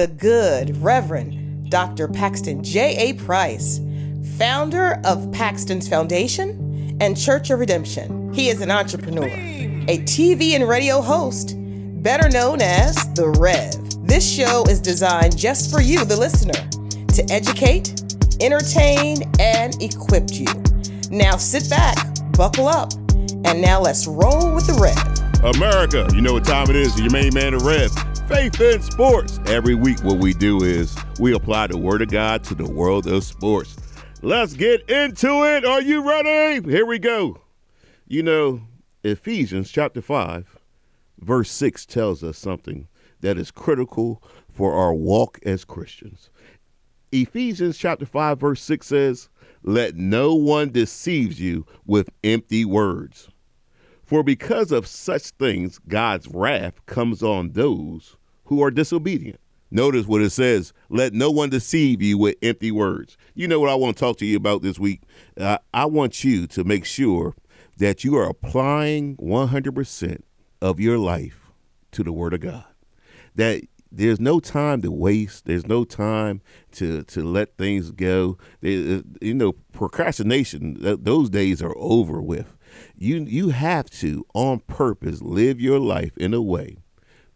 the good Reverend Dr. Paxton J.A. Price, founder of Paxton's Foundation and Church of Redemption. He is an entrepreneur, a TV and radio host, better known as The Rev. This show is designed just for you, the listener, to educate, entertain, and equip you. Now sit back, buckle up, and now let's roll with the Rev. America, you know what time it is. Your main man, the Rev. Faith in sports. Every week, what we do is we apply the word of God to the world of sports. Let's get into it. Are you ready? Here we go. You know, Ephesians chapter 5, verse 6 tells us something that is critical for our walk as Christians. Ephesians chapter 5, verse 6 says, Let no one deceive you with empty words. For because of such things, God's wrath comes on those who are disobedient. Notice what it says let no one deceive you with empty words. You know what I want to talk to you about this week? Uh, I want you to make sure that you are applying 100% of your life to the Word of God. That there's no time to waste. There's no time to to let things go. You know, procrastination. Those days are over with. You you have to on purpose live your life in a way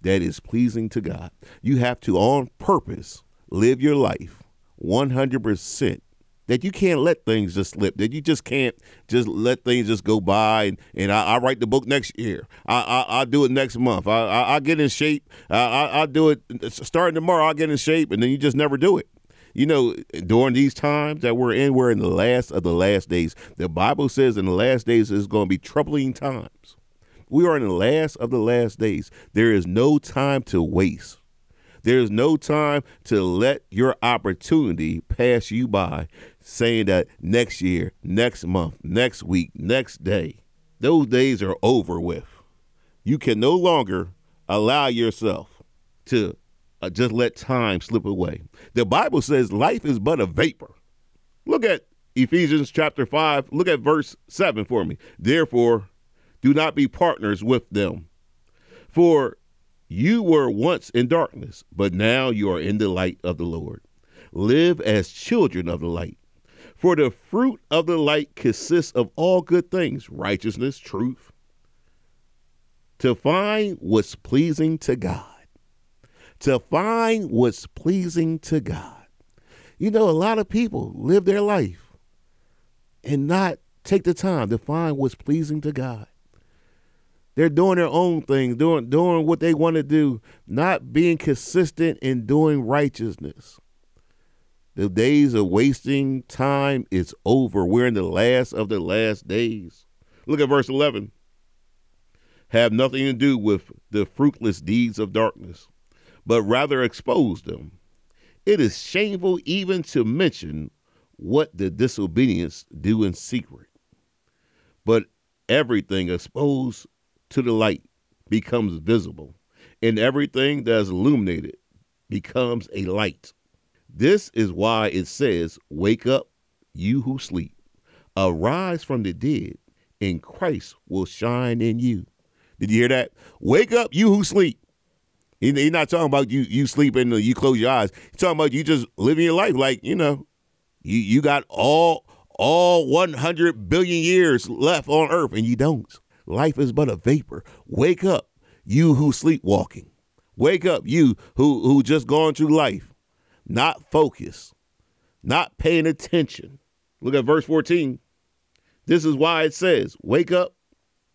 that is pleasing to God. You have to, on purpose, live your life 100%. That you can't let things just slip. That you just can't just let things just go by. And, and I, I write the book next year. I I, I do it next month. I, I, I get in shape. I, I, I do it starting tomorrow. I get in shape, and then you just never do it. You know, during these times that we're in, we're in the last of the last days. The Bible says in the last days is going to be troubling times. We are in the last of the last days. There is no time to waste. There is no time to let your opportunity pass you by saying that next year, next month, next week, next day. Those days are over with. You can no longer allow yourself to uh, just let time slip away. The Bible says life is but a vapor. Look at Ephesians chapter 5. Look at verse 7 for me. Therefore, do not be partners with them. For you were once in darkness, but now you are in the light of the Lord. Live as children of the light. For the fruit of the light consists of all good things righteousness, truth, to find what's pleasing to God. To find what's pleasing to God. You know, a lot of people live their life and not take the time to find what's pleasing to God. They're doing their own thing, doing doing what they want to do, not being consistent in doing righteousness. The days of wasting time is over. We're in the last of the last days. Look at verse 11. Have nothing to do with the fruitless deeds of darkness, but rather expose them. It is shameful even to mention what the disobedience do in secret. But everything exposed to the light becomes visible, and everything that is illuminated becomes a light. This is why it says, Wake up, you who sleep. Arise from the dead, and Christ will shine in you. Did you hear that? Wake up, you who sleep. He's not talking about you you sleeping, you close your eyes. He's talking about you just living your life like, you know, you, you got all all 100 billion years left on earth and you don't. Life is but a vapor. Wake up, you who sleepwalking. Wake up, you who who just gone through life, not focused, not paying attention. Look at verse 14. This is why it says, Wake up,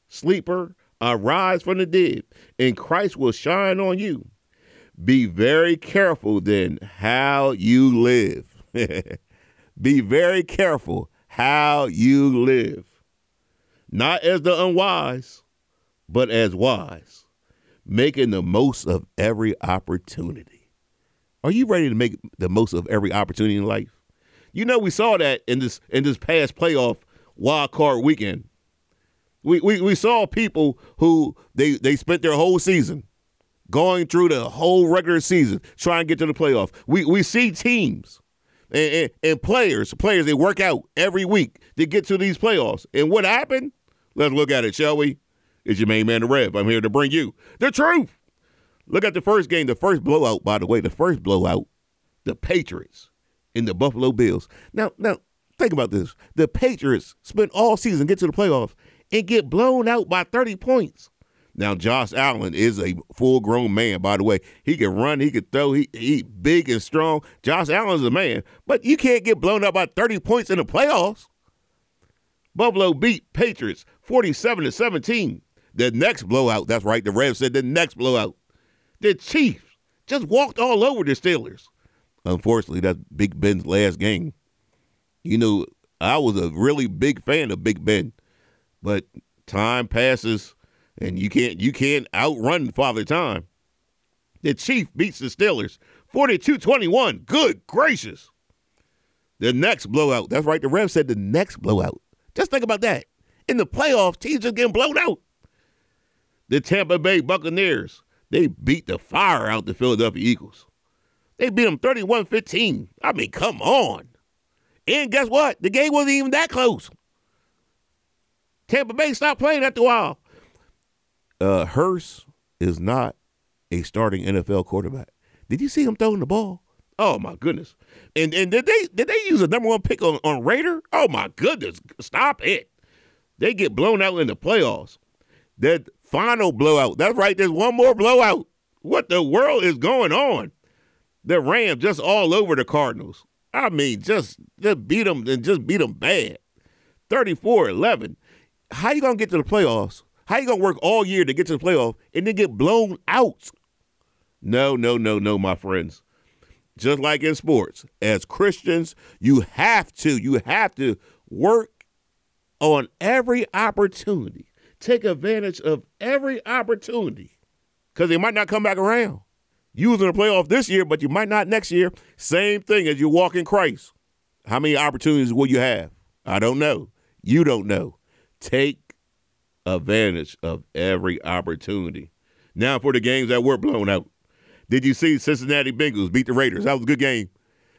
sleeper, arise from the dead, and Christ will shine on you. Be very careful then how you live. Be very careful how you live not as the unwise, but as wise, making the most of every opportunity. Are you ready to make the most of every opportunity in life? You know, we saw that in this in this past playoff wild card weekend. We, we, we saw people who they, they spent their whole season going through the whole regular season trying to get to the playoff. We we see teams and, and, and players, players they work out every week to get to these playoffs. And what happened? Let's look at it, shall we? It's your main man, the Rev. I'm here to bring you the truth. Look at the first game, the first blowout, by the way, the first blowout, the Patriots in the Buffalo Bills. Now, now think about this. The Patriots spent all season get to the playoffs and get blown out by 30 points. Now, Josh Allen is a full grown man, by the way. He can run, he can throw, he, he big and strong. Josh Allen's a man, but you can't get blown out by 30 points in the playoffs. Buffalo beat Patriots 47 to 17. The next blowout, that's right, the Rev said the next blowout. The Chiefs just walked all over the Steelers. Unfortunately, that's Big Ben's last game. You know, I was a really big fan of Big Ben, but time passes and you can't you can't outrun Father Time. The Chief beats the Steelers 42-21. Good gracious. The next blowout. That's right. The Rev said the next blowout. Just think about that. In the playoffs, teams just getting blown out. The Tampa Bay Buccaneers, they beat the fire out the Philadelphia Eagles. They beat them 31 15. I mean, come on. And guess what? The game wasn't even that close. Tampa Bay stopped playing after a while. Uh, Hurts is not a starting NFL quarterback. Did you see him throwing the ball? Oh my goodness! And and did they did they use a number one pick on, on Reagor? Oh my goodness! Stop it! They get blown out in the playoffs. That final blowout. That's right. There's one more blowout. What the world is going on? The Rams just all over the Cardinals. I mean, just just beat them and just beat them bad. 34-11. How you gonna get to the playoffs? How you gonna work all year to get to the playoff and then get blown out? No, no, no, no, my friends. Just like in sports, as Christians, you have to, you have to work on every opportunity. Take advantage of every opportunity because they might not come back around. You was in the playoff this year, but you might not next year. Same thing as you walk in Christ. How many opportunities will you have? I don't know. You don't know. Take advantage of every opportunity. Now for the games that were blown out. Did you see Cincinnati Bengals beat the Raiders? That was a good game.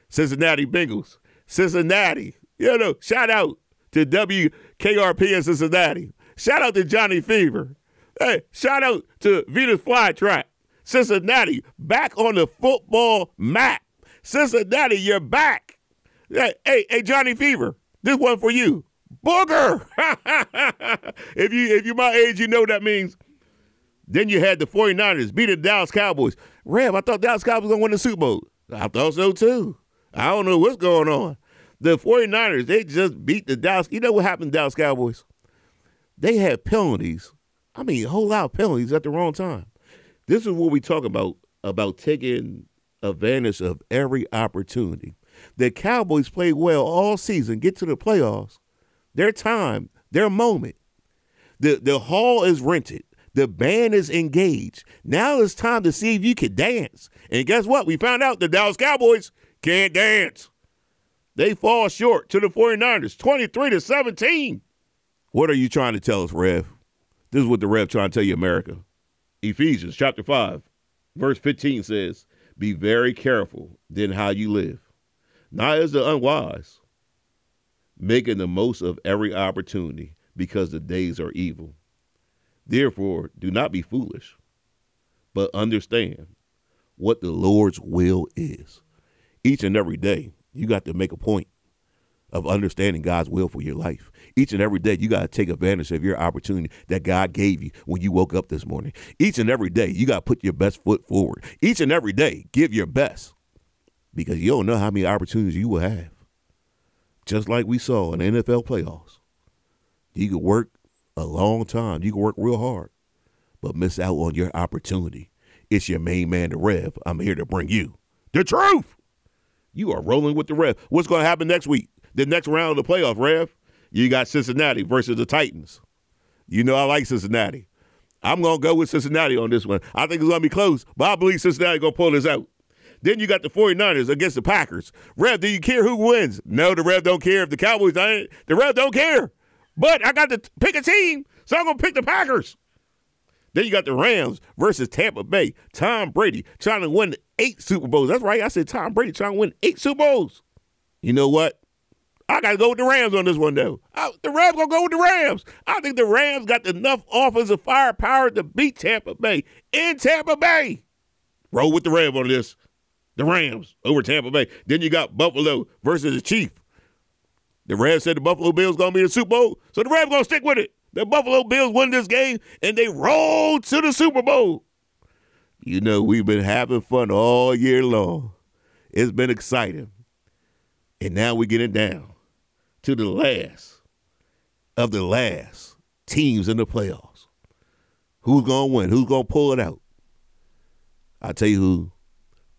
Cincinnati Bengals. Cincinnati. You know, shout out to WKRP in Cincinnati. Shout out to Johnny Fever. Hey, shout out to Venus Flytrap. Cincinnati back on the football map. Cincinnati, you're back. Hey, hey, hey Johnny Fever, this one for you. Booger. if you if you're my age, you know what that means. Then you had the 49ers beat the Dallas Cowboys. Rev, I thought Dallas Cowboys gonna win the Super Bowl. I thought so too. I don't know what's going on. The 49ers, they just beat the Dallas. You know what happened to Dallas Cowboys? They had penalties. I mean, a whole lot of penalties at the wrong time. This is what we talk about about taking advantage of every opportunity. The Cowboys played well all season, get to the playoffs. Their time, their moment. The the hall is rented. The band is engaged. Now it's time to see if you can dance. And guess what? We found out the Dallas Cowboys can't dance. They fall short to the 49ers, 23 to 17. What are you trying to tell us, Rev? This is what the Rev trying to tell you, America. Ephesians chapter 5, verse 15 says, Be very careful then how you live, not as the unwise, making the most of every opportunity because the days are evil. Therefore, do not be foolish, but understand what the Lord's will is. Each and every day, you got to make a point of understanding God's will for your life. Each and every day, you got to take advantage of your opportunity that God gave you when you woke up this morning. Each and every day, you got to put your best foot forward. Each and every day, give your best because you don't know how many opportunities you will have. Just like we saw in the NFL playoffs, you could work a long time, you can work real hard, but miss out on your opportunity. It's your main man, the Rev. I'm here to bring you the truth. You are rolling with the Rev. What's going to happen next week? The next round of the playoff, Rev? You got Cincinnati versus the Titans. You know I like Cincinnati. I'm going to go with Cincinnati on this one. I think it's going to be close, but I believe Cincinnati going to pull this out. Then you got the 49ers against the Packers. Rev, do you care who wins? No, the Rev don't care. If the Cowboys, ain't. the Rev don't care. But I got to pick a team, so I'm going to pick the Packers. Then you got the Rams versus Tampa Bay. Tom Brady trying to win eight Super Bowls. That's right. I said Tom Brady trying to win eight Super Bowls. You know what? I got to go with the Rams on this one, though. I, the Rams going to go with the Rams. I think the Rams got enough offensive firepower to beat Tampa Bay in Tampa Bay. Roll with the Rev on this. The Rams over Tampa Bay. Then you got Buffalo versus the Chief. The Rev said the Buffalo Bills gonna be in the Super Bowl, so the Rev gonna stick with it. The Buffalo Bills won this game and they rolled to the Super Bowl. You know, we've been having fun all year long. It's been exciting. And now we're getting down to the last of the last teams in the playoffs. Who's going to win? Who's going to pull it out? I tell you who.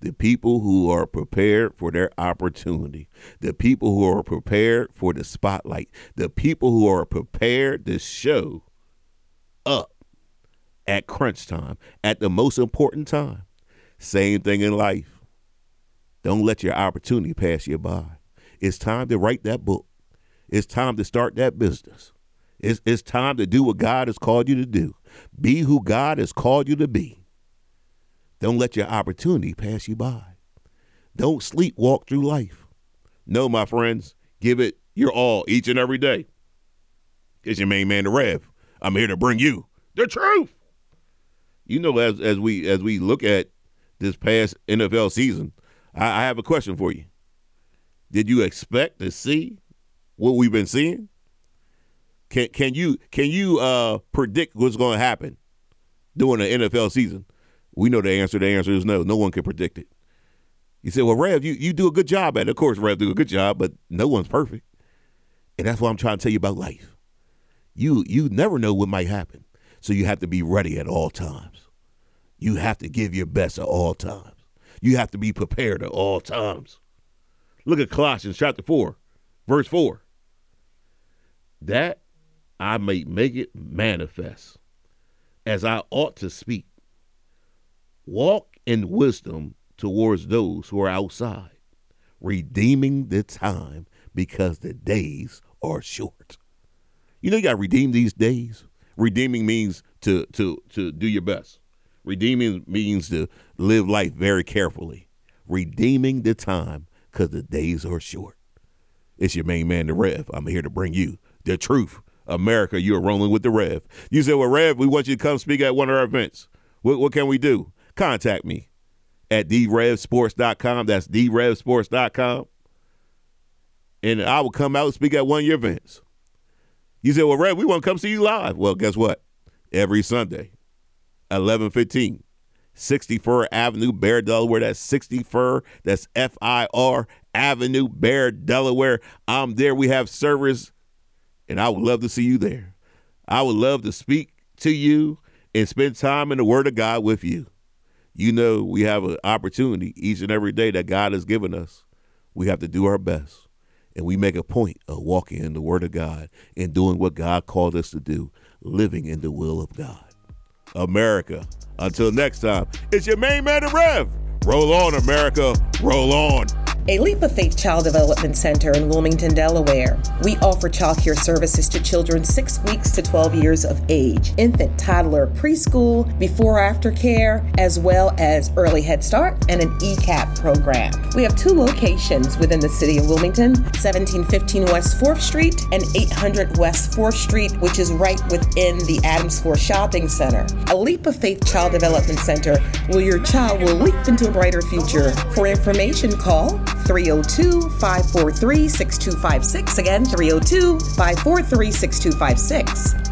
The people who are prepared for their opportunity, the people who are prepared for the spotlight, the people who are prepared to show up at crunch time, at the most important time. Same thing in life. Don't let your opportunity pass you by. It's time to write that book. It's time to start that business. It's, it's time to do what God has called you to do. Be who God has called you to be. Don't let your opportunity pass you by. Don't sleepwalk through life. No, my friends, give it your all each and every day. It's your main man, the Rev. I'm here to bring you the truth. You know, as as we as we look at this past NFL season, I, I have a question for you. Did you expect to see what we've been seeing? Can can you can you uh, predict what's going to happen during the NFL season? We know the answer. The answer is no. No one can predict it. You say, well, Rev, you, you do a good job at it. Of course, Rev do a good job, but no one's perfect. And that's what I'm trying to tell you about life. You you never know what might happen. So you have to be ready at all times. You have to give your best at all times. You have to be prepared at all times. Look at Colossians chapter 4, verse 4. That I may make it manifest as I ought to speak. Walk in wisdom towards those who are outside, redeeming the time because the days are short. You know you got to redeem these days. Redeeming means to to to do your best. Redeeming means to live life very carefully. Redeeming the time because the days are short. It's your main man, the Rev. I'm here to bring you the truth. America, you're rolling with the Rev. You said, well, Rev, we want you to come speak at one of our events. What, what can we do? Contact me at drevsports.com. That's drevsports.com. And I will come out and speak at one of your events. You said, well, Rev, we want to come see you live. Well, guess what? Every Sunday, 1115. 60 Fir Avenue, Bear, Delaware. That's 60 Fir. That's F I R Avenue, Bear, Delaware. I'm there. We have service, and I would love to see you there. I would love to speak to you and spend time in the Word of God with you. You know, we have an opportunity each and every day that God has given us. We have to do our best. And we make a point of walking in the Word of God and doing what God called us to do, living in the will of God. America. Until next time, it's your main man, the Rev. Roll on, America. Roll on a Leap of Faith Child Development Center in Wilmington, Delaware. We offer childcare services to children 6 weeks to 12 years of age, infant, toddler, preschool, before after care, as well as early Head Start and an ECAP program. We have two locations within the city of Wilmington 1715 West 4th Street and 800 West 4th Street, which is right within the Adams 4 Shopping Center. A Leap of Faith Child Development Center where your child will leap into a brighter future. For information, call 302 543 6256. Again, 302 543 6256.